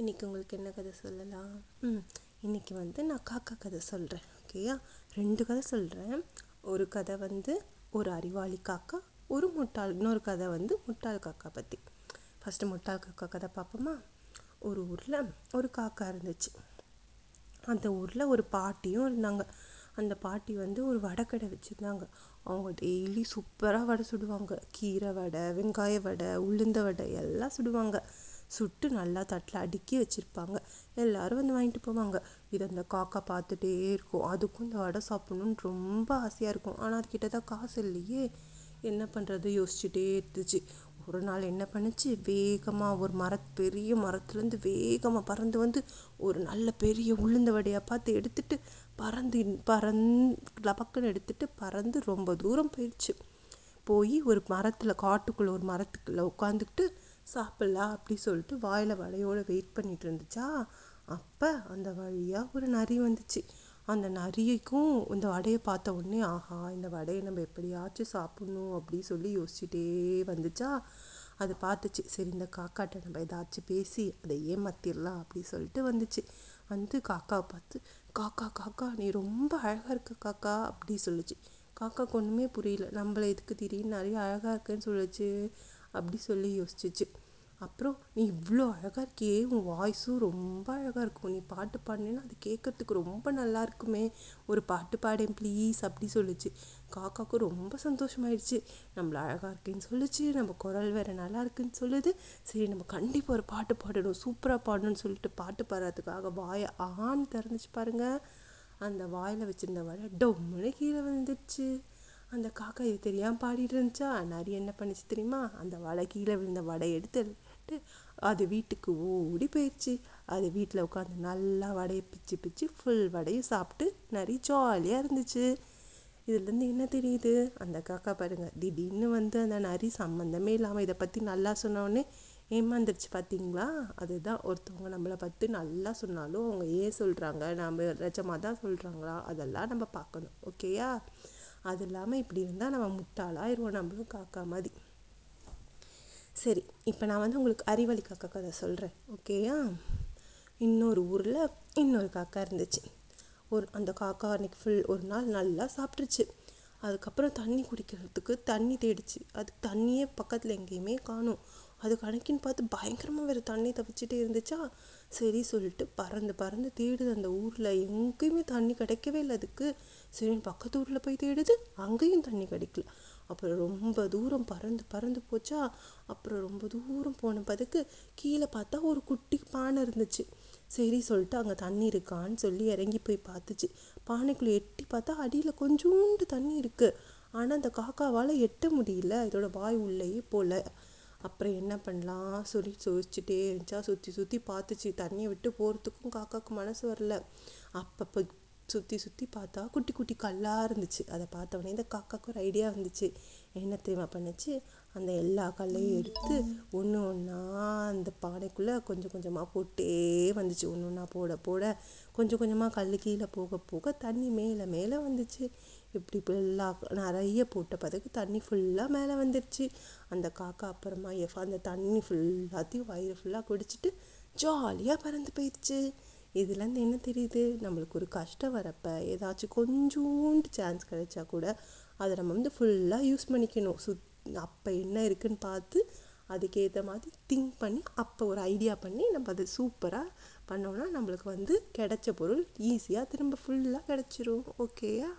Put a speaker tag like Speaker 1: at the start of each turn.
Speaker 1: இன்றைக்கி உங்களுக்கு என்ன கதை சொல்லலாம்? ம் இன்றைக்கி வந்து நான் காக்கா கதை சொல்கிறேன் ஓகேயா ரெண்டு கதை சொல்கிறேன் ஒரு கதை வந்து ஒரு அறிவாளி காக்கா ஒரு முட்டாள் இன்னொரு கதை வந்து முட்டாள் காக்கா பற்றி ஃபஸ்ட்டு முட்டாள் காக்கா கதை பார்ப்போமா? ஒரு ஊரில் ஒரு காக்கா இருந்துச்சு. அந்த ஊரில் ஒரு பாட்டியும் இருந்தாங்க. அந்த பாட்டி வந்து ஒரு வடைக்கடை வச்சுருந்தாங்க. அவங்க டெய்லி சூப்பராக வடை சுடுவாங்க. கீரை வடை வெங்காய வடை உளுந்த வடை எல்லாம் சுடுவாங்க. சுட்டு நல்லா தட்டில் அடுக்கி வச்சுருப்பாங்க. எல்லோரும் வந்து வாங்கிட்டு போவாங்க. இதை அந்த காக்கா பார்த்துட்டே இருக்கும். அதுக்கும் இந்த வடை சாப்பிட்ணுன்னு ரொம்ப ஆசையாக இருக்கும். ஆனால் அதுக்கிட்ட தான் காசு இல்லையே. என்ன பண்ணுறது யோசிச்சுட்டே இருந்துச்சு. ஒரு நாள் என்ன பண்ணுச்சு? வேகமாக ஒரு மர பெரிய மரத்துலேருந்து வேகமாக பறந்து வந்து ஒரு நல்ல பெரிய உளுந்த வடையாக பார்த்து எடுத்துட்டு பறந்து பறந் லபக்குன்னு எடுத்துட்டு பறந்து ரொம்ப தூரம் போயிடுச்சு. போய் ஒரு மரத்தில் காட்டுக்குள்ளே ஒரு மரத்துக்குள்ளே உட்காந்துக்கிட்டு சாப்பிட்லாம் அப்படி சொல்லிட்டு வாயில் வடையோடு வெயிட் பண்ணிகிட்டு இருந்துச்சா? அப்போ அந்த வழியாக ஒரு நரி வந்துச்சு. அந்த நரிக்கும் இந்த வடையை பார்த்த உடனே ஆஹா இந்த வடையை நம்ம எப்படியாச்சும் சாப்பிட்ணும் அப்படி சொல்லி யோசிச்சுட்டே வந்துச்சா? அது பார்த்துச்சு. சரி இந்த காக்காட்ட நம்ம ஏதாச்சும் பேசி அதை ஏமாத்திடலாம் அப்படி சொல்லிட்டு வந்துச்சு. வந்து காக்காவை பார்த்து காக்கா காக்கா நீ ரொம்ப அழகாக இருக்க காக்கா அப்படி சொல்லுச்சு. காக்காக்கு ஒன்றுமே புரியல. நம்மளை எதுக்கு திடீர்னு நிறைய அழகாக இருக்குன்னு சொல்லுச்சு. அப்படி சொல்லி யோசிச்சிச்சு. அப்புறம் நீ இவ்வளோ அழகாக இருக்கியே உன் வாய்ஸும் ரொம்ப அழகாக இருக்கும். நீ பாட்டு பாடினேன்னா அது கேட்குறதுக்கு ரொம்ப நல்லா இருக்குமே. ஒரு பாட்டு பாடேன் ப்ளீஸ் அப்படி சொல்லுச்சு. காக்காவுக்கு ரொம்ப சந்தோஷமாயிடுச்சு. நம்மள அழகாக இருக்குன்னு சொல்லுச்சு. நம்ம குரல் வேறு நல்லா இருக்குன்னு சொல்லுது. சரி நம்ம கண்டிப்பாக ஒரு பாட்டு பாடணும். சூப்பராக பாடணும்னு சொல்லிட்டு பாட்டு பாடுறதுக்காக வாயை ஆன்னு திறந்துச்சு பாருங்கள் அந்த வாயில் வச்சுருந்த வடை டொம்முன்னு கீழே விழுந்துடுச்சு அந்த காக்கா இது தெரியாமல் பாடிட்டு இருந்துச்சா? நரி என்ன பண்ணிச்சு தெரியுமா? அந்த வடை கீழே விழுந்த வடை எடுத்துட்டு அது வீட்டுக்கு ஓடி போயிடுச்சு அது வீட்டில் உட்காந்து நல்லா வடையை பிச்சு பிச்சு ஃபுல் வடையும் சாப்பிட்டு நரி ஜாலியாக இருந்துச்சு. இதுலேருந்து என்ன தெரியுது? அந்த காக்கா பாருங்கள் திடீர்னு வந்து அந்த நரி சம்மந்தமே இல்லாமல் இதை பற்றி நல்லா சொன்னோடனே ஏமாந்துருச்சு பார்த்தீங்களா அதுதான் ஒருத்தவங்க நம்மளை பற்றி நல்லா சொன்னாலும் அவங்க ஏன் சொல்கிறாங்க நம்ம நிஜமாக தான் சொல்கிறாங்களா அதெல்லாம் நம்ம பார்க்கணும். ஓகேயா? அது இல்லாமல் இப்படி இருந்தால் நம்ம முட்டாளாயிருவோம் நம்மளும் காக்கா மாதிரி. சரி இப்போ நான் வந்து உங்களுக்கு அறிவழி காக்கா கதை சொல்கிறேன் ஓகேயா இன்னொரு ஊரில் இன்னொரு காக்கா இருந்துச்சு. ஒரு அந்த காக்கா அன்றைக்கி ஃபுல் ஒரு நாள் நல்லா சாப்பிட்ருச்சு அதுக்கப்புறம் தண்ணி குடிக்கிறதுக்கு தண்ணி தேடிச்சு. அது தண்ணியே பக்கத்தில் எங்கேயுமே காணும். அது கணக்கின்னு பார்த்து பயங்கரமாக வேறு தண்ணி தவிச்சிட்டே இருந்துச்சா? சரி சொல்லிட்டு பறந்து பறந்து தேடுது அந்த ஊரில். எங்கேயுமே தண்ணி கிடைக்கவே இல்லை அதுக்கு. சரி பக்கத்து ஊரில் போய் தேடுது. அங்கேயும் தண்ணி கிடைக்கல. அப்புறம் ரொம்ப தூரம் பறந்து பறந்து போச்சா? அப்புறம் ரொம்ப தூரம் போன பதுக்கு கீழே பார்த்தா ஒரு குட்டி பானை இருந்துச்சு. சரி சொல்லிட்டு அங்கே தண்ணி இருக்கான்னு சொல்லி இறங்கி போய் பார்த்துச்சு. பானைக்குள்ளே எட்டி பார்த்தா அடியில் கொஞ்சோண்டு தண்ணி இருக்குது ஆனால் அந்த காக்காவால் எட்ட முடியல. இதோட வாய் உள்ளேயே போல. அப்புறம் என்ன பண்ணலாம்? சொல்லி சொரிச்சிட்டே இருந்துச்சா? சுற்றி சுற்றி பார்த்துச்சு. தண்ணியை விட்டு போகிறதுக்கும் காக்காவுக்கு மனசு வரல. அப்பப்போ சுற்றி சுற்றி பார்த்தா குட்டி குட்டி கல்லாக இருந்துச்சு. அதை பார்த்தவொடனே இந்த காக்காவுக்கு ஒரு ஐடியா வந்துச்சு. என்ன தெரியுமா பண்ணுச்சு? அந்த எல்லா கல்லையும் எடுத்து ஒன்று ஒன்றா அந்த பானைக்குள்ளே கொஞ்சம் கொஞ்சமாக போட்டே வந்துச்சு. ஒன்று ஒன்றா போட போட கொஞ்சம் கொஞ்சமாக கல் கீழே போக போக தண்ணி மேலே மேலே வந்துச்சு. இப்படி எல்லா நிறைய போட்ட பிறகு தண்ணி ஃபுல்லாக மேலே வந்துடுச்சு அந்த காக்கா அப்புறமா எஃப் அந்த தண்ணி ஃபுல்லாத்தையும் வயிறு ஃபுல்லாக குடிச்சிட்டு ஜாலியாக பறந்து போயிடுச்சு. இதுலேருந்து என்ன தெரியுது? நம்மளுக்கு ஒரு கஷ்டம் வரப்போ ஏதாச்சும் கொஞ்சோண்டு சான்ஸ் கிடைச்சா கூட அதை நம்ம வந்து ஃபுல்லாக யூஸ் பண்ணிக்கணும். சுத் அப்போ என்ன இருக்குதுன்னு பார்த்து அதுக்கேற்ற மாதிரி திங்க் பண்ணி அப்போ ஒரு ஐடியா பண்ணி நம்ம அதை சூப்பராக பண்ணோம்னா நம்மளுக்கு வந்து கிடைச்ச பொருள் ஈஸியாக திரும்ப ஃபுல்லாக கிடச்சிரும். ஓகேயா